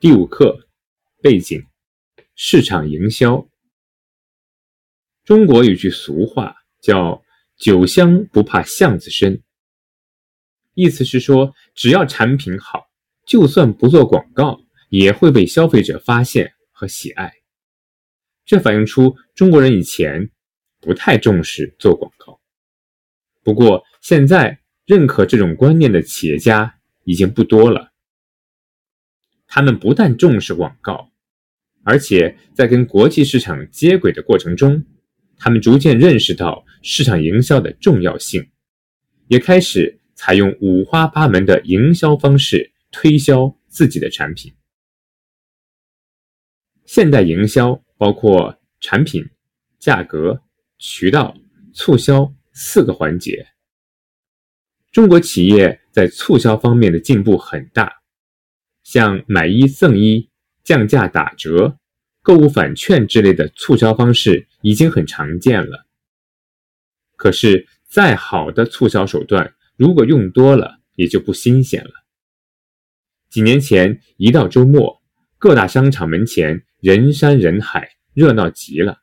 第五课背景：市场营销。中国有句俗话叫“酒香不怕巷子深”，意思是说，只要产品好，就算不做广告，也会被消费者发现和喜爱。这反映出中国人以前不太重视做广告。不过，现在认可这种观念的企业家已经不多了。他们不但重视广告，而且在跟国际市场接轨的过程中，他们逐渐认识到市场营销的重要性，也开始采用五花八门的营销方式推销自己的产品。现代营销包括产品、价格、渠道、促销四个环节。中国企业在促销方面的进步很大。像买一赠一、降价打折、购物返券之类的促销方式已经很常见了。可是，再好的促销手段，如果用多了，也就不新鲜了。几年前，一到周末，各大商场门前人山人海，热闹极了。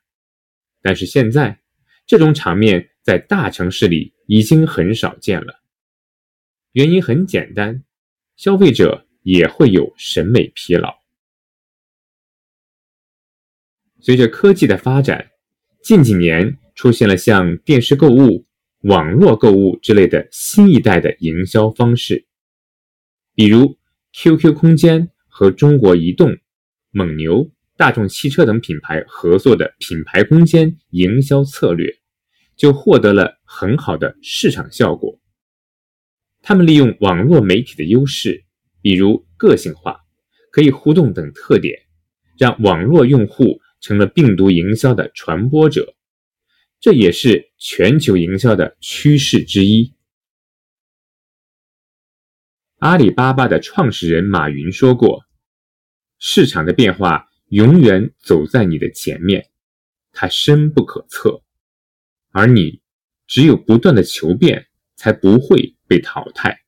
但是现在，这种场面在大城市里已经很少见了。原因很简单，消费者。也会有审美疲劳。随着科技的发展，近几年出现了像电视购物、网络购物之类的新一代的营销方式，比如 QQ 空间和中国移动、蒙牛、大众汽车等品牌合作的品牌空间营销策略，就获得了很好的市场效果。他们利用网络媒体的优势。比如个性化、可以互动等特点，让网络用户成了病毒营销的传播者，这也是全球营销的趋势之一。阿里巴巴的创始人马云说过：“市场的变化永远走在你的前面，它深不可测，而你只有不断的求变，才不会被淘汰。”